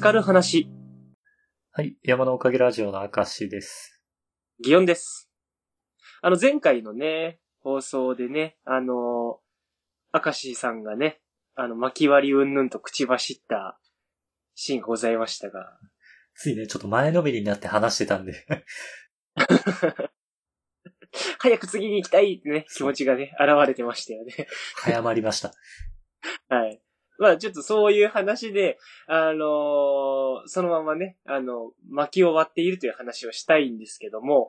つかる話。はい。山のおかげラジオの明石です。祇園です。あの、前回のね、放送でね、あの、明石さんがね、あの、巻き割りうんぬんと口走ったシーンがございましたが、ついね、ちょっと前のめりになって話してたんで。早く次に行きたいってね、気持ちがね、現れてましたよね。早まりました。はい。まあちょっとそういう話で、あのーそのままね、あの、巻き終わっているという話をしたいんですけども、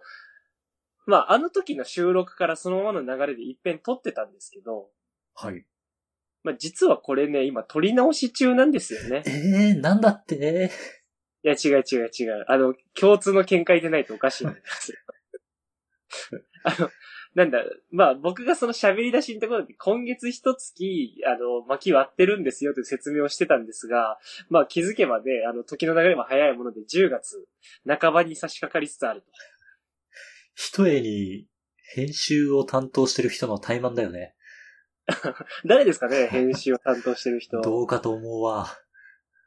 まああの時の収録からそのままの流れで一遍撮ってたんですけど、はい。まあ実はこれね、今撮り直し中なんですよね。えー、なんだって？いや違う違う違う。あの、共通の見解でないとおかしいんですよ。あの、なんだ、まあ僕がその喋り出しのところで今月一月、あの、巻き割ってるんですよという説明をしてたんですが、まあ気づけばね、あの、時の流れも早いもので10月半ばに差し掛かりつつあると。一重に編集を担当してる人の怠慢だよね。誰ですかね、編集を担当してる人。どうかと思うわ。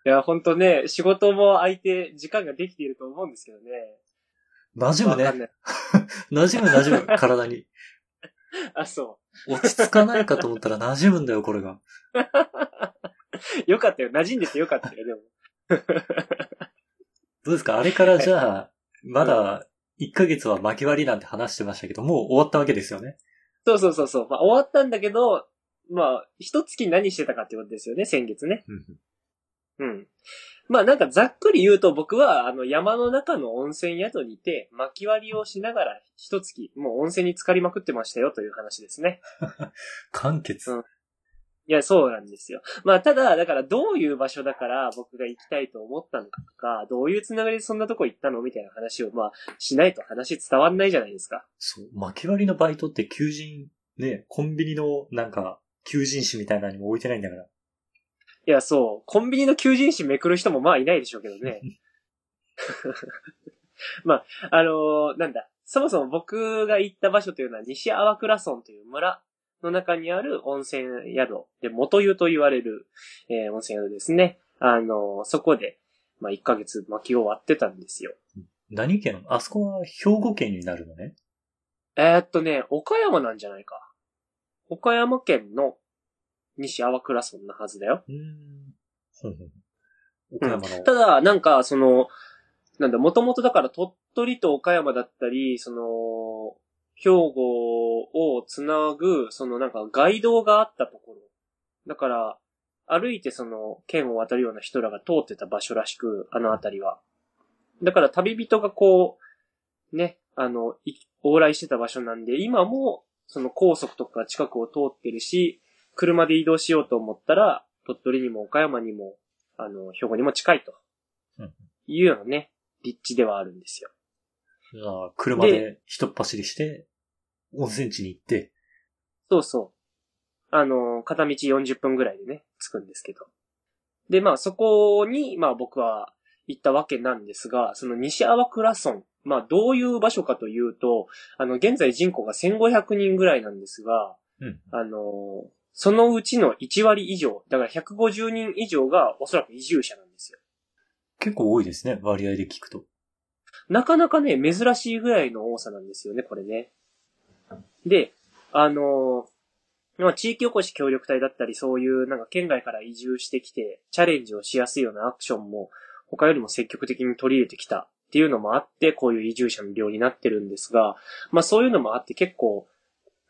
いや、ほんとね、仕事も空いて時間ができていると思うんですけどね。馴染むね。わかんない。馴染む馴染む、体に。あ、そ落ち着かないかと思ったら馴染むんだよ、これが。う。よかったよ。馴染んでてよかったよ、でも。どうですか？あれからじゃあ、まだ1ヶ月は巻き割りなんて話してましたけど、もう終わったわけですよね。そうそうそうそう。まあ、終わったんだけど、まあ、一月何してたかってことですよね、先月ね。うん。まあなんかざっくり言うと僕はあの山の中の温泉宿にいて巻き割りをしながら一月もう温泉に浸かりまくってましたよという話ですね。完結。うんいや、そうなんですよ。まあただ、だからどういう場所だから僕が行きたいと思ったのかとか、どういうつながりでそんなとこ行ったのみたいな話をまあしないと話伝わんないじゃないですか。そう、巻き割りのバイトって求人、ね、コンビニのなんか、求人誌みたいなのにも置いてないんだから。いや、そう。コンビニの求人誌めくる人もまあいないでしょうけどね。まあ、あのーなんだ。そもそも僕が行った場所というのは西粟倉村という村の中にある温泉宿で元湯と言われる、えー温泉宿ですね。あのーそこで、まあ1ヶ月巻き終わってたんですよ。何県？あそこは兵庫県になるのね。えーっとね、岡山なんじゃないか。岡山県の西粟倉村のはずだよ。うーん。ただ、なんか、その、なんだ、もともとだから鳥取と岡山だったり、その、兵庫をつなぐ、そのなんかガイドがあったところ。だから、歩いてその県を渡るような人らが通ってた場所らしく、あの辺りは。だから旅人がこう、ね、あの、い往来してた場所なんで、今もその高速とか近くを通ってるし、車で移動しようと思ったら、鳥取にも岡山にもあの、兵庫にも近いとうん。いうようなね、立地ではあるんですよ。じゃあ車で一っ走りして、温泉地に行って、そうそう。あの、片道40分ぐらいでね、着くんですけど。で、まあそこに、まあ僕は行ったわけなんですが、その西粟倉村、まあどういう場所かというと、あの、現在人口が1500人ぐらいなんですが、うん。あの、そのうちの1割以上、だから150人以上がおそらく移住者なんですよ。結構多いですね、割合で聞くと。なかなかね、珍しいぐらいの多さなんですよね、これね。で、あのーまあ、地域おこし協力隊だったり、そういうなんか県外から移住してきて、チャレンジをしやすいようなアクションも、他よりも積極的に取り入れてきたっていうのもあって、こういう移住者の量になってるんですが、まあそういうのもあって結構、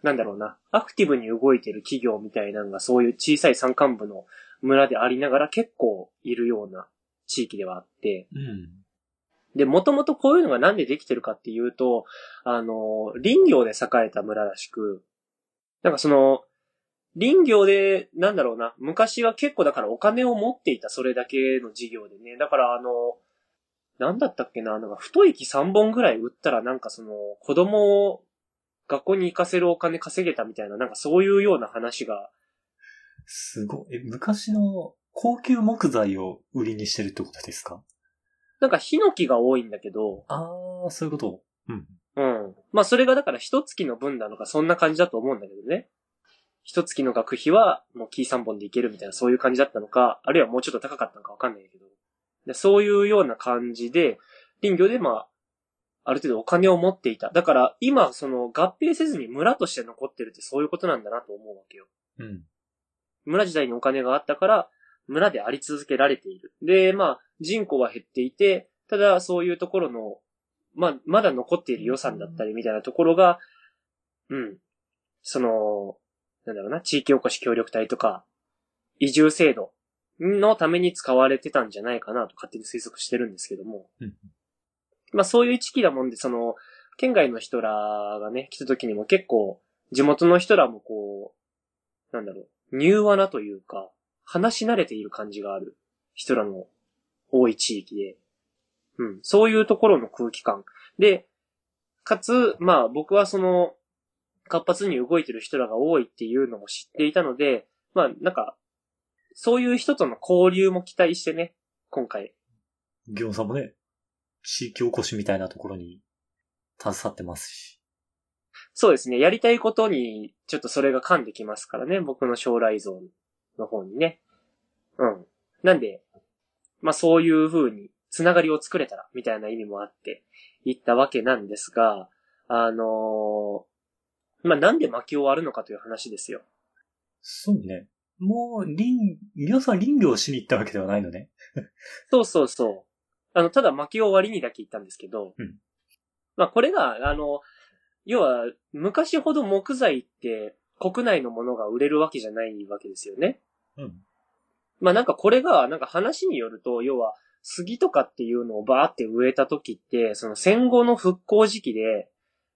なんだろうな、アクティブに動いてる企業みたいなのがそういう小さい山間部の村でありながら結構いるような地域ではあって、うん。で、もともとこういうのがなんでできてるかっていうと、あの、林業で栄えた村らしく、なんかその、林業で、なんだろうな、昔は結構だからお金を持っていたそれだけの事業でね、だからあの、なんだったっけな、なんか太い木3本ぐらい売ったらなんかその、子供を学校に行かせるお金稼げたみたいな、なんかそういうような話が、すごい。え、昔の高級木材を売りにしてるってことですか？なんかヒノキが多いんだけど、ああ、そういうこと？うん。うん。まあそれがだから一月の分なのかそんな感じだと思うんだけどね。一月の学費はもう木3本でいけるみたいなそういう感じだったのか、あるいはもうちょっと高かったのかわかんないけど。でそういうような感じで、林業でまあ、ある程度お金を持っていた。だから今、その合併せずに村として残ってるってそういうことなんだなと思うわけよ。うん。村時代にお金があったから、村であり続けられている。で、まあ、人口は減っていて、ただそういうところの、まあ、まだ残っている予算だったりみたいなところが、うん。その、なんだろうな、地域おこし協力隊とか、移住制度のために使われてたんじゃないかなと勝手に推測してるんですけども。うんまあそういう地域だもんで、その、県外の人らがね、来た時にも結構、地元の人らもこう、なんだろう、柔和なというか、話し慣れている感じがある人らの多い地域で、うん、そういうところの空気感。で、かつ、まあ僕はその、活発に動いてる人らが多いっていうのも知っていたので、まあなんか、そういう人との交流も期待してね、今回。ギョンさんもね、地域おこしみたいなところに携わってますし。そうですね、やりたいことに、ちょっとそれが噛んできますからね、僕の将来像の方にね。うん。なんで、まあそういう風に、つながりを作れたら、みたいな意味もあって、言ったわけなんですが、あのーまあなんで薪を割るのかという話ですよ。そうね。もう、林、皆さん林業をしに行ったわけではないのね。そうそうそう。あの、ただ薪を割りにだけ言ったんですけど、うんまあこれが、あの、要は、昔ほど木材って国内のものが売れるわけじゃないわけですよね。うん。まあなんかこれが、なんか話によると、要は、杉とかっていうのをバーって植えた時って、その戦後の復興時期で、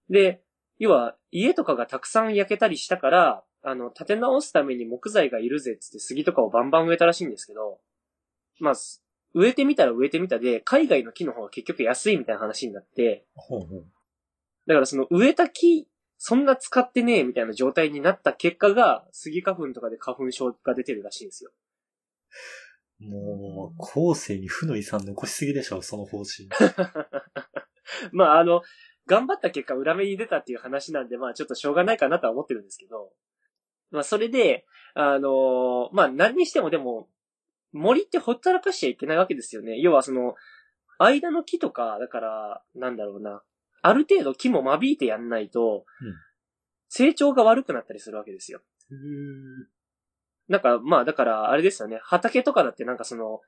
で、要は、家とかがたくさん焼けたりしたから、あの、建て直すために木材がいるぜっつって杉とかをバンバン植えたらしいんですけど、まあ、す植えてみたら植えてみたで、海外の木の方が結局安いみたいな話になって、ほうほう。だからその植えた木、そんな使ってねえみたいな状態になった結果が、杉花粉とかで花粉症が出てるらしいんですよ。もう、後世に負の遺産残しすぎでしょ、その方針。まあ、あの、頑張った結果裏目に出たっていう話なんで、まあちょっとしょうがないかなとは思ってるんですけど、まあそれで、あのまあ何にしてもでも、森ってほったらかしちゃいけないわけですよね。要はその、間の木とか、だから、なんだろうな。ある程度木も間引いてやんないと、うん成長が悪くなったりするわけですよ。へーなんか、まあだから、あれですよね。畑とかだってなんかその、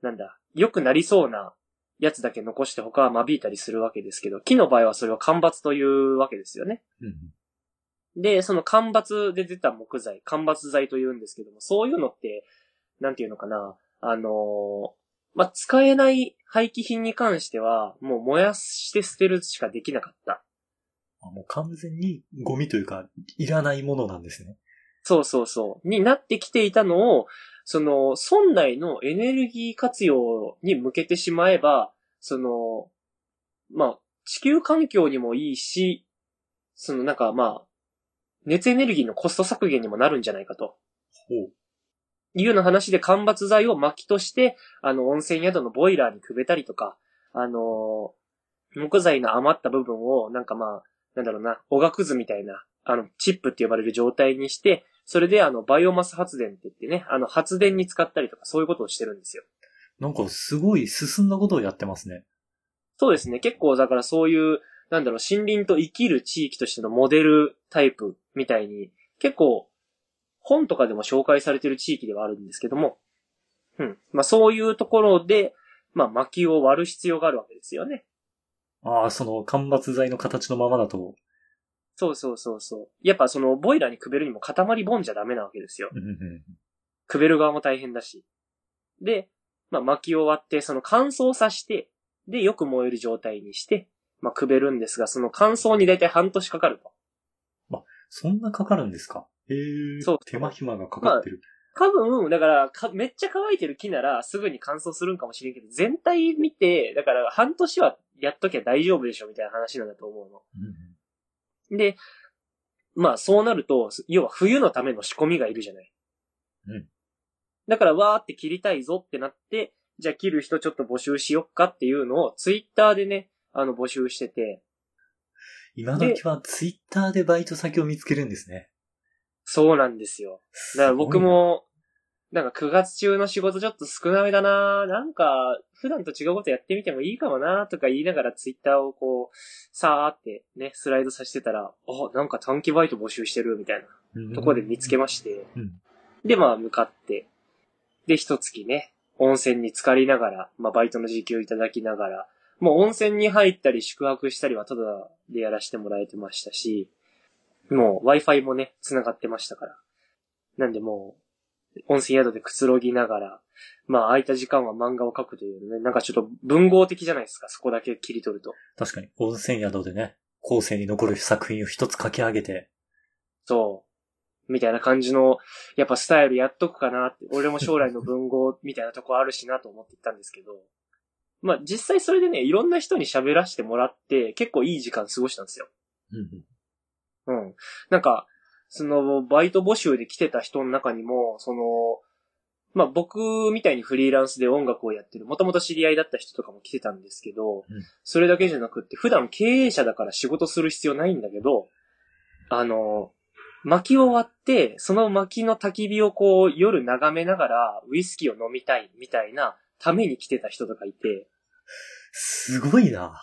なんだ、良くなりそうなやつだけ残して他は間引いたりするわけですけど、木の場合はそれを間伐というわけですよね。うん。で、その間伐で出た木材、間伐材と言うんですけども、そういうのって、なんていうのかな、あのーまあ、使えない廃棄品に関しては、もう燃やして捨てるしかできなかった。あもう完全にゴミというか、いらないものなんですね。そうそうそう。になってきていたのを、その、村内のエネルギー活用に向けてしまえば、その、まあ、地球環境にもいいし、そのなんかまあ、熱エネルギーのコスト削減にもなるんじゃないかと。ほう。いうような話で間伐材を薪として、あの、温泉宿のボイラーにくべたりとか、あのー木材の余った部分を、なんかまあ、なんだろうな、おがくずみたいな、あの、チップって呼ばれる状態にして、それであの、バイオマス発電って言ってね、あの、発電に使ったりとか、そういうことをしてるんですよ。なんかすごい進んだことをやってますね。そうですね。結構、だからそういう、なんだろう、森林と生きる地域としてのモデルタイプみたいに、結構、本とかでも紹介されてる地域ではあるんですけども、うん。まあそういうところで、まあ薪を割る必要があるわけですよね。ああ、その間伐材の形のままだと。そうそうそうそう。やっぱそのボイラーにくべるにも塊ボンじゃダメなわけですよ。うんうんうんくべる側も大変だし。で、まあ薪を割って、その乾燥させて、で、よく燃える状態にして、まあくべるんですが、その乾燥にだいたい半年かかると。そんなかかるんですか？へえ。そう手間暇がかかってる。多分、だからか、めっちゃ乾いてる木ならすぐに乾燥するんかもしれんけど、全体見て、だから半年はやっときゃ大丈夫でしょみたいな話なんだと思うの。うんうんで、まあそうなると、要は冬のための仕込みがいるじゃない。うん。だからわーって切りたいぞってなって、じゃあ切る人ちょっと募集しよっかっていうのをツイッターでね、あの募集してて、今時はツイッターでバイト先を見つけるんですね。そうなんですよ。だから僕も、なんか9月中の仕事ちょっと少なめだななんか、普段と違うことやってみてもいいかもなとか言いながらツイッターをこう、さーってね、スライドさせてたら、あ、なんか短期バイト募集してるみたいなところで見つけまして、うん。で、まあ向かって、で、一月ね、温泉に浸かりながら、まあバイトの時給をいただきながら、もう温泉に入ったり宿泊したりはただでやらせてもらえてましたし、もう Wi-Fi もね、繋がってましたから。なんでもう、温泉宿でくつろぎながら、まあ空いた時間は漫画を描くというね、なんかちょっと文豪的じゃないですか、そこだけ切り取ると。確かに、温泉宿でね、後世に残る作品を一つ書き上げて、そう。みたいな感じの、やっぱスタイルやっとくかなって、俺も将来の文豪みたいなとこあるしなと思って行ったんですけど、まあ実際それでね、いろんな人に喋らせてもらって、結構いい時間過ごしたんですよ。うんうんうん。なんか、その、バイト募集で来てた人の中にも、その、まあ僕みたいにフリーランスで音楽をやってる、もともと知り合いだった人とかも来てたんですけど、うんそれだけじゃなくって、普段経営者だから仕事する必要ないんだけど、あの、薪を割って、その薪の焚き火をこう夜眺めながらウイスキーを飲みたいみたいなために来てた人とかいて、すごいな。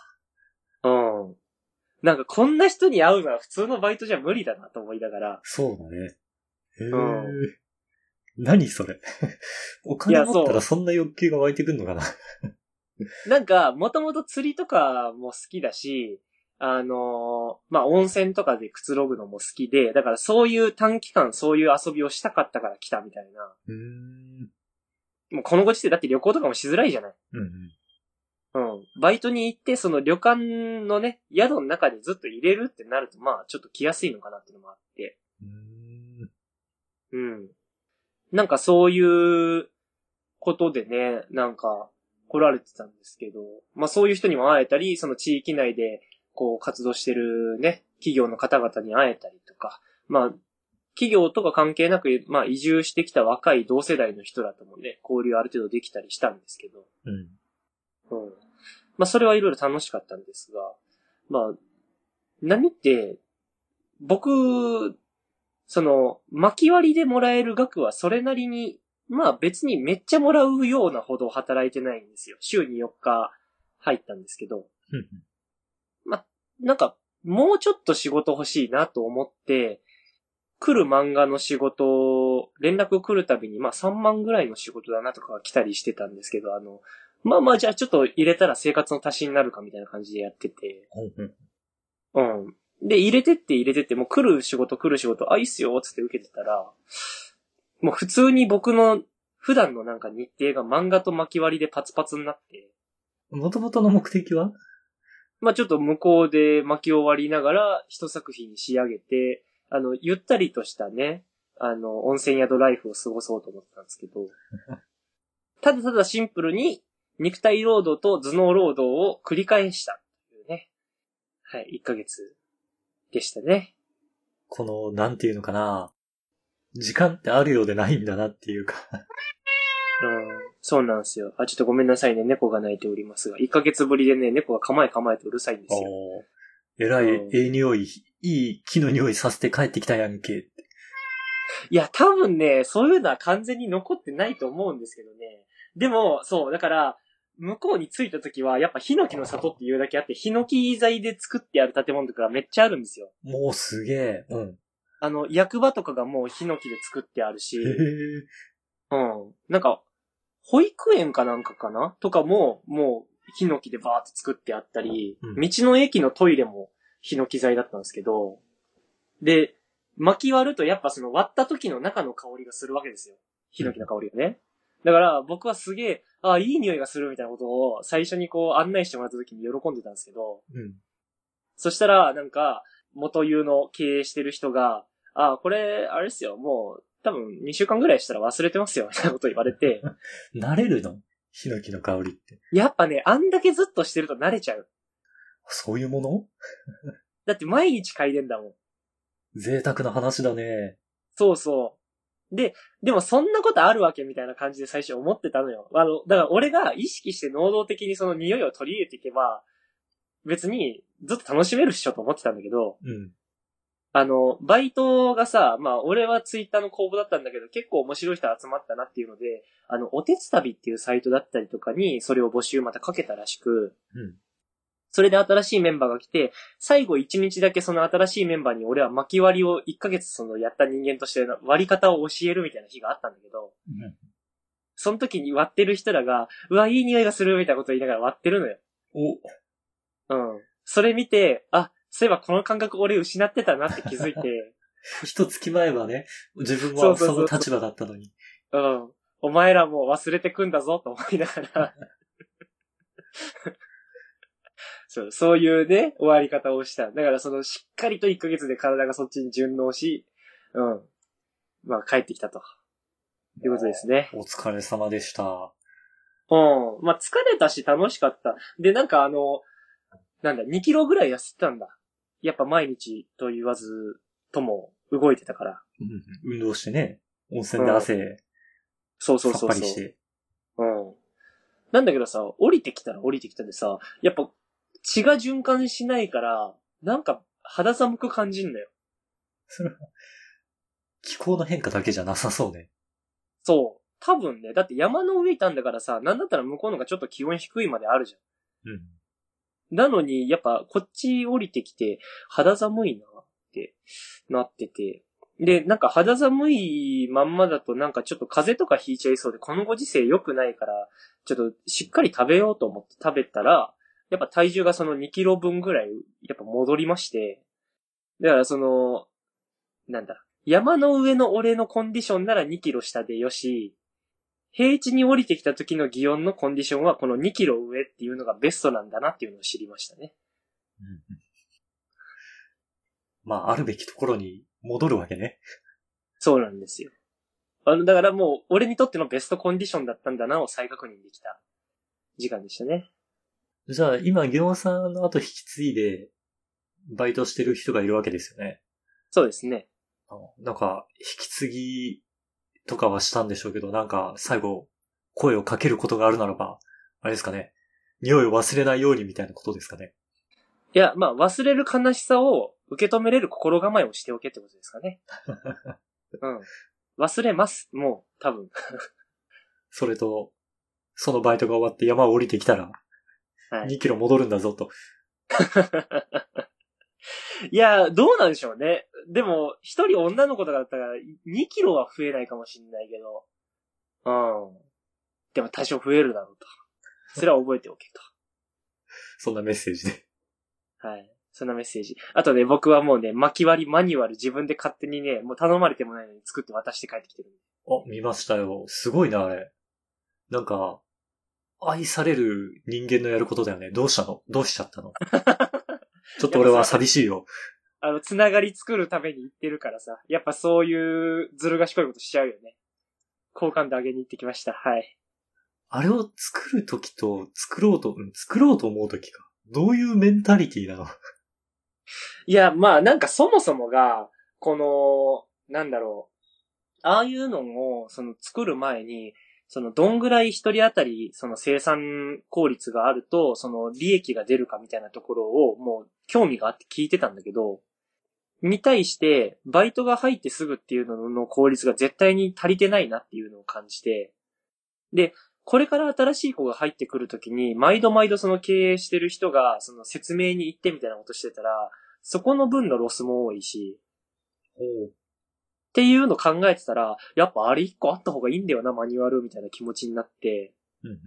うん。なんかこんな人に会うのは普通のバイトじゃ無理だなと思いながら、そうだね。へえ、うん何それ？お金持ったらそんな欲求が湧いてくんのかな？なんか、もともと釣りとかも好きだし、あのーまあ、温泉とかでくつろぐのも好きで、だからそういう短期間そういう遊びをしたかったから来たみたいな。うーん。もうこのご時世だって旅行とかもしづらいじゃないうんうん。うん。バイトに行って、その旅館のね、宿の中にずっと入れるってなると、まあ、ちょっと来やすいのかなっていうのもあって。うーんうん。なんかそういうことでね、なんか来られてたんですけど、まあそういう人にも会えたり、その地域内でこう活動してるね、企業の方々に会えたりとか、まあ企業とか関係なく、まあ移住してきた若い同世代の人らともね、交流ある程度できたりしたんですけど、うん。うん。まあそれはいろいろ楽しかったんですが、まあ、何って、僕、その、巻き割りでもらえる額はそれなりに、まあ別にめっちゃもらうようなほど働いてないんですよ。週に4日入ったんですけど、うんなんか、もうちょっと仕事欲しいなと思って、来る漫画の仕事、連絡来るたびに、まあ3万ぐらいの仕事だなとかが来たりしてたんですけど、あの、まあまあじゃあちょっと入れたら生活の足しになるかみたいな感じでやってて、うん。で、入れてって入れてって、もう来る仕事来る仕事、あ、いいっすよ、つって受けてたら、もう普通に僕の普段のなんか日程が漫画と巻き割りでパツパツになって、元々の目的は？まあちょっと向こうで巻き終わりながら一作品に仕上げて、あの、ゆったりとしたね、あの、温泉宿ライフを過ごそうと思ってたんですけど、ただただシンプルに肉体労働と頭脳労働を繰り返したね。はい、1ヶ月でしたね。この、なんていうのかな。時間ってあるようでないんだなっていうか。うん、そうなんですよ。あ、ちょっとごめんなさいね、猫が鳴いておりますが、1ヶ月ぶりでね、猫が構え構えてうるさいんですよ。えらい、うんええ匂い、いい木の匂いさせて帰ってきたやんけ。いや、多分ね、そういうのは完全に残ってないと思うんですけどね。でも、そう、だから、向こうに着いた時は、やっぱヒノキの里っていうだけあって、ヒノキ材で作ってある建物とかがめっちゃあるんですよ。もうすげえ。うん。あの、役場とかがもうヒノキで作ってあるし。うん。なんか、保育園かなんかかなとかも、もう、ヒノキでバーって作ってあったり、うん道の駅のトイレもヒノキ材だったんですけど、で、巻き割るとやっぱその割った時の中の香りがするわけですよ。ヒノキの香りがね。だから僕はすげえ、あいい匂いがするみたいなことを最初にこう案内してもらった時に喜んでたんですけど、うん。そしたら、なんか、元湯の経営してる人が、あ、これ、あれですよ、もう、多分2週間ぐらいしたら忘れてますよ、みたいなこと言われて、慣れるの？ヒノキの香りって。やっぱね、あんだけずっとしてると慣れちゃう。そういうもの？だって毎日嗅いでんだもん。贅沢な話だね。そうそう。で、でもそんなことあるわけみたいな感じで最初思ってたのよ。あの、だから俺が意識して能動的にその匂いを取り入れていけば、別にずっと楽しめるっしょと思ってたんだけど、うん。あの、バイトがさ、まあ、俺はツイッターの公募だったんだけど、結構面白い人集まったなっていうので、あの、おてつたびっていうサイトだったりとかに、それを募集またかけたらしく、うん。それで新しいメンバーが来て、最後1日だけその新しいメンバーに俺は巻き割りを1ヶ月そのやった人間としての割り方を教えるみたいな日があったんだけど、その時に割ってる人らが、うわ、いい匂いがするみたいなことを言いながら割ってるのよ。お、うん。それ見て、あ、そういえばこの感覚俺失ってたなって気づいて、一月前はね、自分はそうそうそうその立場だったのに。うん。お前らも忘れてくんだぞと思いながら。そう、そういうね、終わり方をした。だからそのしっかりと1ヶ月で体がそっちに順応し、うん。まあ帰ってきたと。いうことですね。お疲れ様でした。うん。まあ疲れたし楽しかった。で、なんかあの、なんだ、2キロぐらい痩せたんだ。やっぱ毎日と言わずとも動いてたから。うん運動してね、温泉で汗、そうそうさっそうそう。ぱりして。うん。なんだけどさ、降りてきたら降りてきたでさ、やっぱ血が循環しないから、なんか肌寒く感じんだよ。それは、気候の変化だけじゃなさそうね。そう。多分ね、だって山の上いたんだからさ、なんだったら向こうのがちょっと気温低いまであるじゃうん。ん。なのに、やっぱこっち降りてきて、肌寒いなってなってて。で、なんか肌寒いまんまだとなんかちょっと風邪とかひいちゃいそうで、このご時世良くないから、ちょっとしっかり食べようと思って食べたら、やっぱ体重がその2キロ分ぐらい、やっぱ戻りまして、だからその、なんだ、山の上の俺のコンディションなら2キロ下でよし、平地に降りてきた時の擬音のコンディションはこの2キロ上っていうのがベストなんだなっていうのを知りましたね。まあ、あるべきところに戻るわけね。そうなんですよ。あの、だからもう、俺にとってのベストコンディションだったんだなを再確認できた時間でしたね。じゃあ、今、ギオンさんの後引き継いで、バイトしてる人がいるわけですよね。そうですね。あなんか、引き継ぎとかはしたんでしょうけど、なんか、最後、声をかけることがあるならば、あれですかね。匂いを忘れないようにみたいなことですかね。いや、まあ、忘れる悲しさを受け止めれる心構えをしておけってことですかね。うん。忘れます。もう、多分。それと、そのバイトが終わって山を降りてきたら、はい。2キロ戻るんだぞと。いや、どうなんでしょうね。でも、一人女の子とかだったら、2キロは増えないかもしれないけど。うん。でも多少増えるだろうと。それは覚えておけと。そんなメッセージで。はい。そんなメッセージ。あとね、僕はもうね、巻き割りマニュアル自分で勝手にね、もう頼まれてもないのに作って渡して帰ってきてる。あ、見ましたよ。すごいな、あれ。なんか、愛される人間のやることだよね。どうしたの？どうしちゃったの？ちょっと俺は寂しいよ。あの、つながり作るために行ってるからさ。やっぱそういうずる賢いことしちゃうよね。好感度上げに行ってきました。はい。あれを作るときと、作ろうと、うん作ろうと思うときか。どういうメンタリティなの？いや、まあなんかそもそもが、この、なんだろう。ああいうのを、その作る前に、そのどんぐらい一人当たり、その生産効率があると、その利益が出るかみたいなところを、もう興味があって聞いてたんだけど、に対して、バイトが入ってすぐっていうのの効率が絶対に足りてないなっていうのを感じて、で、これから新しい子が入ってくるときに、毎度毎度その経営してる人が、その説明に行ってみたいなことしてたら、そこの分のロスも多いし、っていうの考えてたら、やっぱあれ一個あった方がいいんだよな、マニュアルみたいな気持ちになって、うんうん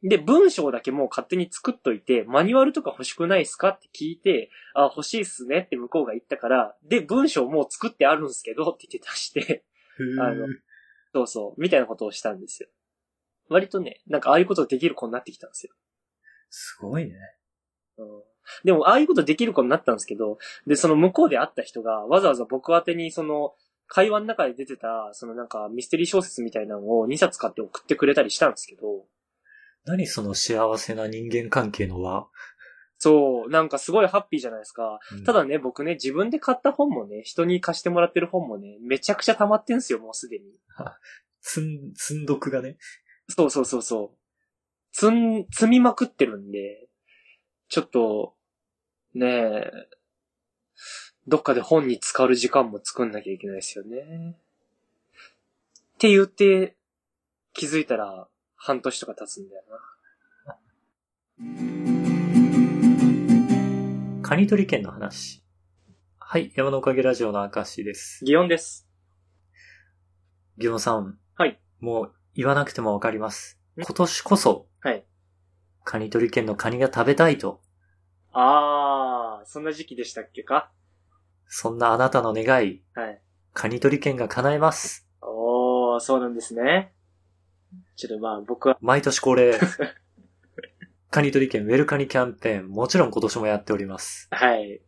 で、文章だけもう勝手に作っといて、マニュアルとか欲しくないっすかって聞いて、あ、欲しいっすねって向こうが言ったから、で、文章もう作ってあるんすけどって言って出して、あのそうそう、みたいなことをしたんですよ。割とね、なんかああいうことできる子になってきたんですよ。すごいね。うんでも、ああいうことできる子になったんですけど、で、その向こうで会った人が、わざわざ僕宛てに、その、会話の中で出てた、そのなんかミステリー小説みたいなのを2冊買って送ってくれたりしたんですけど、何その幸せな人間関係の輪？そう、なんかすごいハッピーじゃないですか。うんただね、僕ね、自分で買った本もね、人に貸してもらってる本もね、めちゃくちゃ溜まってんすよ、もうすでに。積ん、積んどくがね。そうそうそうそう。積ん、積みまくってるんで、ちょっと、ねえ、どっかで本に浸かる時間も作んなきゃいけないですよね。って言って、気づいたら半年とか経つんだよな。カニ取り券の話。はい、山のおかげラジオの明石です。擬音です。ギオンさん。はい。もう言わなくてもわかります。ん？今年こそ、はい。カニ取り券のカニが食べたいと、あー、そんな時期でしたっけか？そんなあなたの願い、はい。カニ取り券が叶えます。おー、そうなんですね。ちょっとまあ僕は、毎年恒例、カニ取り券ウェルカニキャンペーン、もちろん今年もやっております。はい。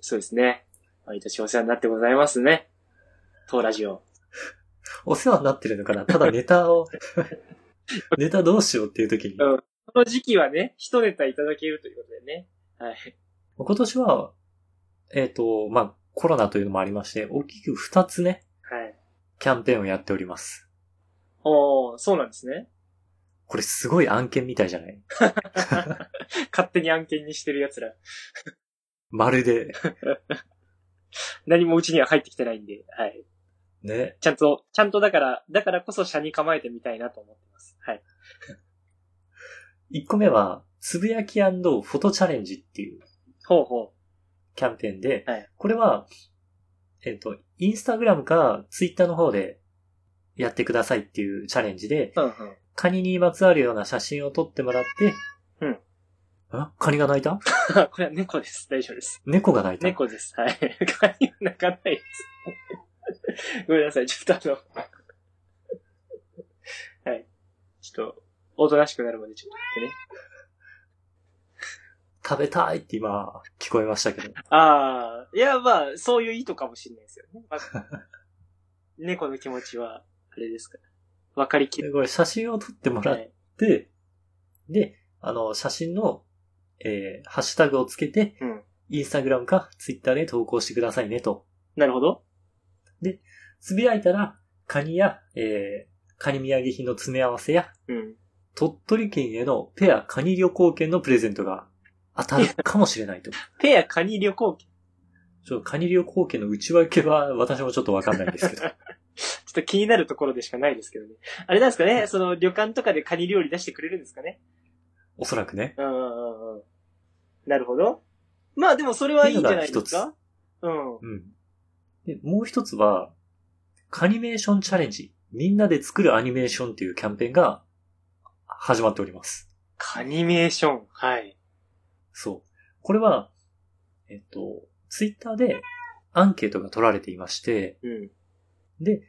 そうですね。毎年お世話になってございますね。当ラジオ。お世話になってるのかな？ただネタを、ネタどうしようっていう時に。うんこの時期はね、一ネタいただけるということでね。はい。今年は、えっ、と、まあ、コロナというのもありまして、大きく二つね、はい。キャンペーンをやっております。おー、そうなんですね。これすごい案件みたいじゃない？勝手に案件にしてる奴ら。まるで、何もうちには入ってきてないんで、はい。ね。ちゃんと、ちゃんとだから、だからこそ車に構えてみたいなと思ってます。はい。一個目は、つぶやきフォトチャレンジっていうほうほキャンペーンで、はいこれは、えっ、と、インスタグラムかツイッターの方でやってくださいっていうチャレンジで、う。うんうん。カニにまつわるような写真を撮ってもらって、うん。あカニが泣いた？これは猫です。大丈夫です。猫が泣いた？猫です。はい。カニは泣かないです。ごめんなさい。ちょっとあの、はい。ちょっと、おとなしくなるまでちょっと待ってね。食べたいって今、聞こえましたけど。ああ、いや、まあ、そういう意図かもしれないですよね。まあ 猫の気持ちは、あれですから。わかりきる。でこれ写真を撮ってもらっはい。て、で、あの、写真の、えー、ハッシュタグをつけて、うん。インスタグラムかツイッターで投稿してくださいねと。なるほど。つぶやいたら、カニや、えー、カニ土産品の詰め合わせや、うん。鳥取県へのペアカニ旅行券のプレゼントが当たるかもしれないと。ペアカニ旅行券。ちょっとカニ旅行券の内訳は私もちょっとわかんないんですけど。ちょっと気になるところでしかないですけどね。あれなんですかね？その旅館とかでカニ料理出してくれるんですかね？おそらくね。うんうんうんうん。なるほど。まあでもそれはいいんじゃないですか？うん。うん。で、もう一つは、カニメーションチャレンジ。みんなで作るアニメーションっていうキャンペーンが始まっております。カニメーション。はい。そう。これは、えっと、ツイッターでアンケートが取られていまして、うん。で、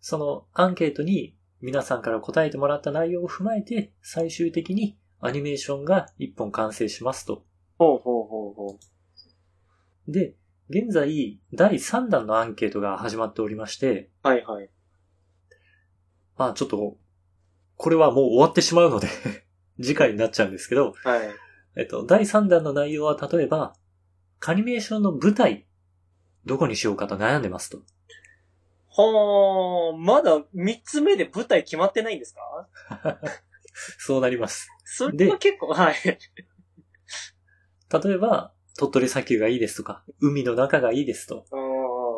そのアンケートに皆さんから答えてもらった内容を踏まえて、最終的にアニメーションが一本完成しますと。ほうほうほうほで、現在、第3弾のアンケートが始まっておりまして、う。はいはい。まあちょっと、これはもう終わってしまうので、次回になっちゃうんですけど、はい。えっと、第3弾の内容は例えば、カニメーションの舞台、どこにしようかと悩んでますと。ほー、まだ三つ目で舞台決まってないんですか？そうなります。それは結構、はい。例えば、鳥取砂丘がいいですとか、海の中がいいですと、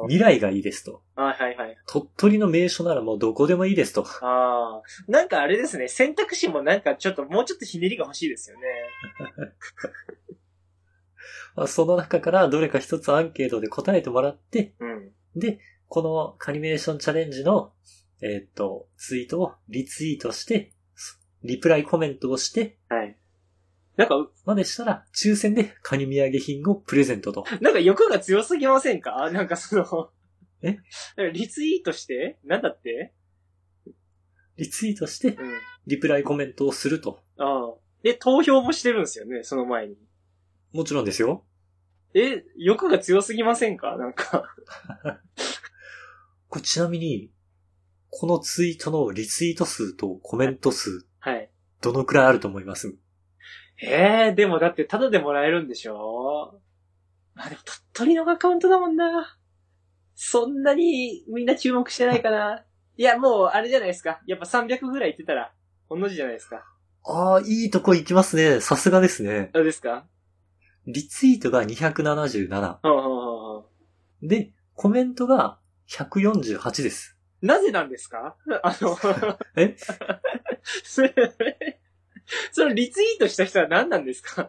未来がいいですと、はいはいはい。鳥取の名所ならもうどこでもいいですと。あー。なんかあれですね、選択肢もなんかちょっと、もうちょっとひねりが欲しいですよね。まあその中からどれか一つアンケートで答えてもらって、うん。で、このカニメーションチャレンジの、えーっと、ツイートをリツイートして、リプライコメントをして、はい。なんか、までしたら、抽選でカニ土産品をプレゼントと。なんか欲が強すぎませんか？なんかその、え？リツイートして？なんだって？リツイートして、うん。リプライコメントをすると。ああ。で、投票もしてるんですよね、その前に。もちろんですよ。え、欲が強すぎませんか？なんか。これちなみに、このツイートのリツイート数とコメント数、はい。どのくらいあると思います？ええでもだってタダでもらえるんでしょ？あ、でも鳥取のアカウントだもんな。そんなにみんな注目してないかな。いや、もうあれじゃないですか。やっぱ300ぐらい言ってたら、同じじゃないですか。ああ、いいとこ行きますね。さすがですね。どうですか？リツイートが277。ほうほうほうほう。で、コメントが148です。なぜなんですか？あの、え？それ、そのリツイートした人は何なんですか？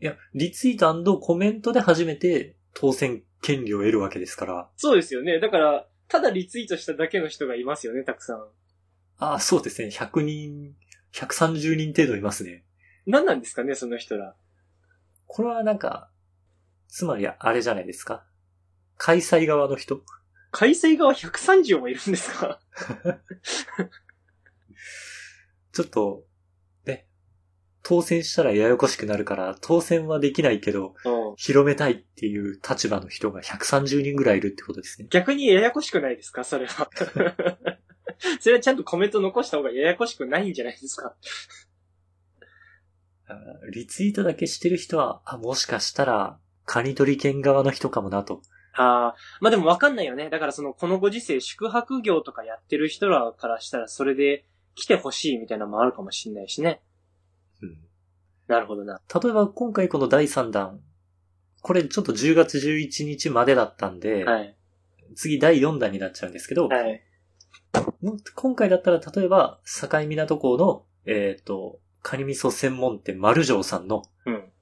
いや、リツイートコメントで初めて当選権利を得るわけですから。そうですよね。だから、ただリツイートしただけの人がいますよね、たくさん。ああ、そうですね。100人、130人程度いますね。何なんですかね、その人ら。これはなんか、つまりあれじゃないですか。開催側の人開催側130もいるんですか？ちょっと、ね、当選したらややこしくなるから、当選はできないけど、うん。広めたいっていう立場の人が130人ぐらいいるってことですね。逆にややこしくないですか？それは。それはちゃんとコメント残した方がややこしくないんじゃないですか？あーリツイートだけしてる人は、あ、もしかしたら、カニ取り犬側の人かもなと。ああ、まあでもわかんないよね。だからその、このご時世宿泊業とかやってる人らからしたらそれで来てほしいみたいなのもあるかもしんないしね。うんなるほどな。例えば今回この第3弾、これちょっと10月11日までだったんで、はい。次第4弾になっちゃうんですけど、はい。今回だったら例えば、境港港の、えっ、と、カニ味噌専門店丸城さんの、うん。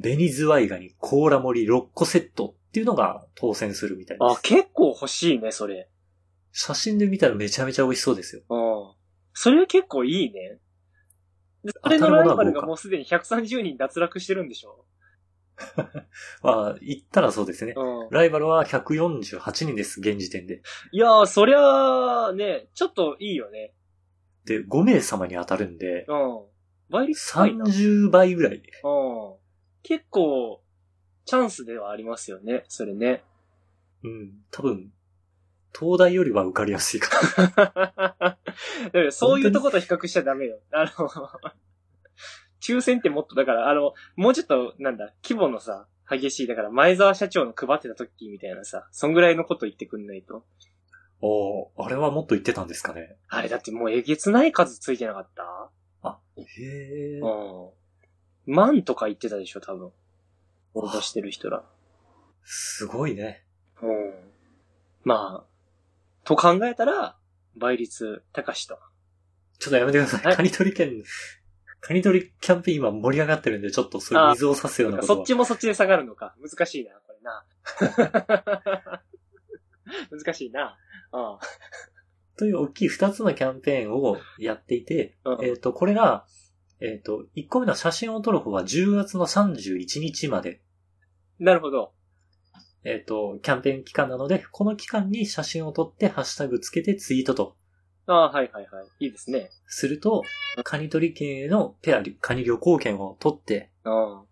紅ズワイガニ甲羅盛り6個セットっていうのが当選するみたいであ、す。結構欲しいね、それ。写真で見たらめちゃめちゃ美味しそうですよ。うん。それ結構いいね。でそれのライバルがもうすでに130人脱落してるんでしょ まあ、言ったらそうですね。うん。ライバルは148人です、現時点で。いやー、そりゃあ、ね、ちょっといいよね。で、5名様に当たるんで、うん。倍率高いな。うん。30倍ぐらい。結構、チャンスではありますよね、それね。うん、多分、東大よりは受かりやすいかだからそういうとこと比較しちゃダメよ。あの、抽選ってもっと、だから、あの、もうちょっと、なんだ、規模のさ、激しい、だから前澤社長の配ってた時みたいなさ、そんぐらいのこと言ってくんないと。おーあれはもっと言ってたんですかね。あれだってもうえげつない数ついてなかった？あ、へえ。うん。万とか言ってたでしょ、多分。応募してる人ら。すごいね。うん。まあ、と考えたら、倍率高しと。ちょっとやめてください。はいカニ取り券、カニ取りキャンペーン今盛り上がってるんで、ちょっとそれ水を差すようなことはそっちもそっちで下がるのか。難しいな、これな。難しいな。うん。という大きい二つのキャンペーンをやっていて、うんえっ、と、これが、えっ、と、1個目の写真を撮る方は10月の31日まで、なるほど。えっ、と、キャンペーン期間なので、この期間に写真を撮ってハッシュタグつけてツイートとああ、はいはいはい。いいですね。すると、カニ取り券へのペア、カニ旅行券を取って、うん。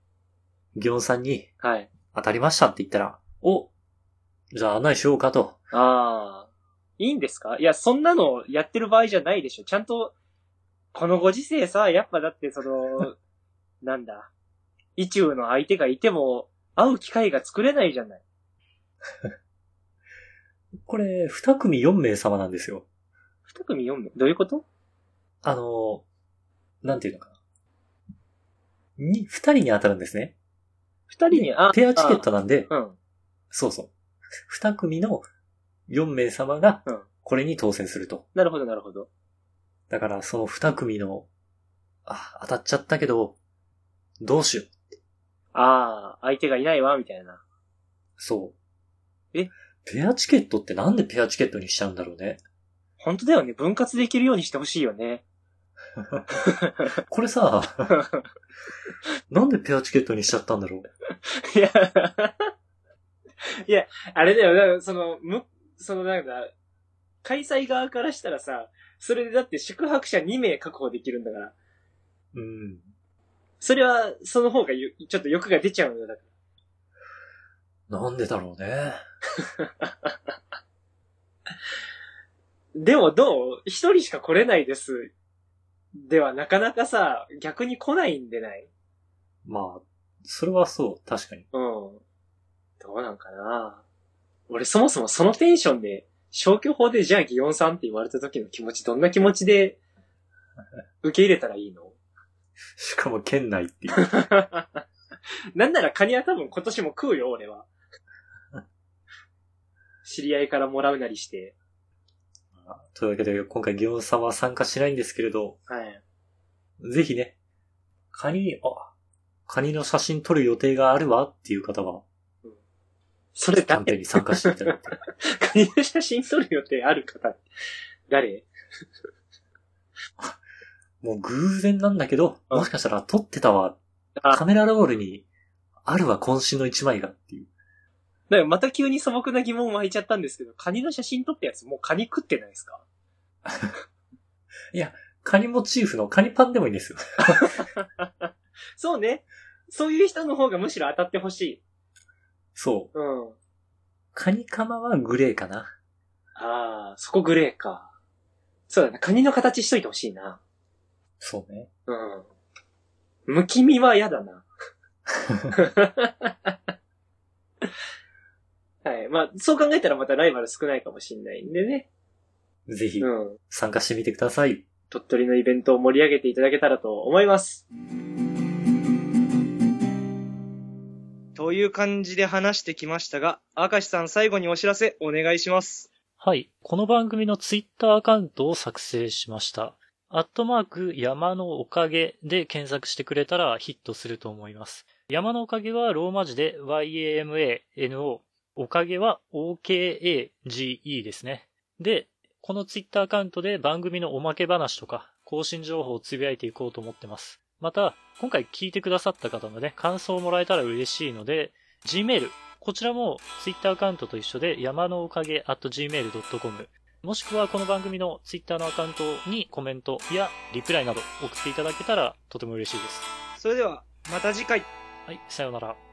ギョンさんにはい。当たりましたって言ったら、おじゃあ案内しようかと。ああ。いいんですか？いや、そんなのやってる場合じゃないでしょ。ちゃんと、このご時世さ、やっぱだってその、なんだ。意中の相手がいても、会う機会が作れないじゃない。これ、二組4名様なんですよ。二組読むどういうこと？あの、なんていうのかな。に、二人に当たるんですね。二人に、あ、ペアチケットなんで、あうん。そうそう。二組の4名様がうん、これに当選すると。なるほど、なるほど。だから、その二組の、あ、当たっちゃったけど、どうしよう。ああ、相手がいないわ、みたいな。そう。えペアチケットってなんでペアチケットにしちゃうんだろうね？本当だよね。分割できるようにしてほしいよね。これさ、なんでペアチケットにしちゃったんだろう？いや、いや、あれだよ、その、む、そのなんだ、開催側からしたらさ、それでだって宿泊者2名確保できるんだから、うん。それは、その方がゆちょっと欲が出ちゃうのよ、だかなんでだろうね。ら。でもどう？一人しか来れないです。では、なかなかさ、逆に来ないんでない？まあ、それはそう、確かに。うん。どうなんかな？俺そもそもそのテンションで、消去法でじゃあ祇園さんって言われた時の気持ち、どんな気持ちで 受け入れたらいいの？しかも県内っていう。なんならカニは多分今年も食うよ、俺は。知り合いからもらうなりして。というわけで、今回、ギオンさんは参加しないんですけれど、はい。ぜひね、カニ、あ、カニの写真撮る予定があるわっていう方は、それキャンペーン誰に参加していただいて。カニの写真撮る予定ある方？誰？もう偶然なんだけど、うんもしかしたら撮ってたわ、あカメラロールに、あるわ、渾身の一枚がっていう。なんかまた急に素朴な疑問湧いちゃったんですけど、カニの写真撮ったやつもうカニ食ってないですか？カニモチーフのカニパンでもいいんですよ。そうね。そういう人の方がむしろ当たってほしそう。い。うん。カニカマはグレーかな。ああ、そこグレーか。そうだな。カニの形しといてほしいな。そうね。うん。むき身は嫌だな。はい。まあ、そう考えたらまたライバル少ないかもしんないんでね。ぜひう、ん。参加してみてください。鳥取のイベントを盛り上げていただけたらと思います。という感じで話してきましたが、明石さん最後にお知らせお願いします。はい。この番組のツイッターアカウントを作成しました。アットマーク山のおかげで検索してくれたらヒットすると思います。山のおかげはローマ字で YAMANO。おかげは OKAGE ですね。で、このツイッターアカウントで番組のおまけ話とか更新情報をつぶやいていこうと思ってます。また、今回聞いてくださった方のね、感想をもらえたら嬉しいので、Gmail、こちらも Twitter アカウントと一緒で山のおかげ at gmail.com もしくはこの番組の Twitter のアカウントにコメントやリプライなど送っていただけたらとても嬉しいです。それでは、また次回。はい、さようなら。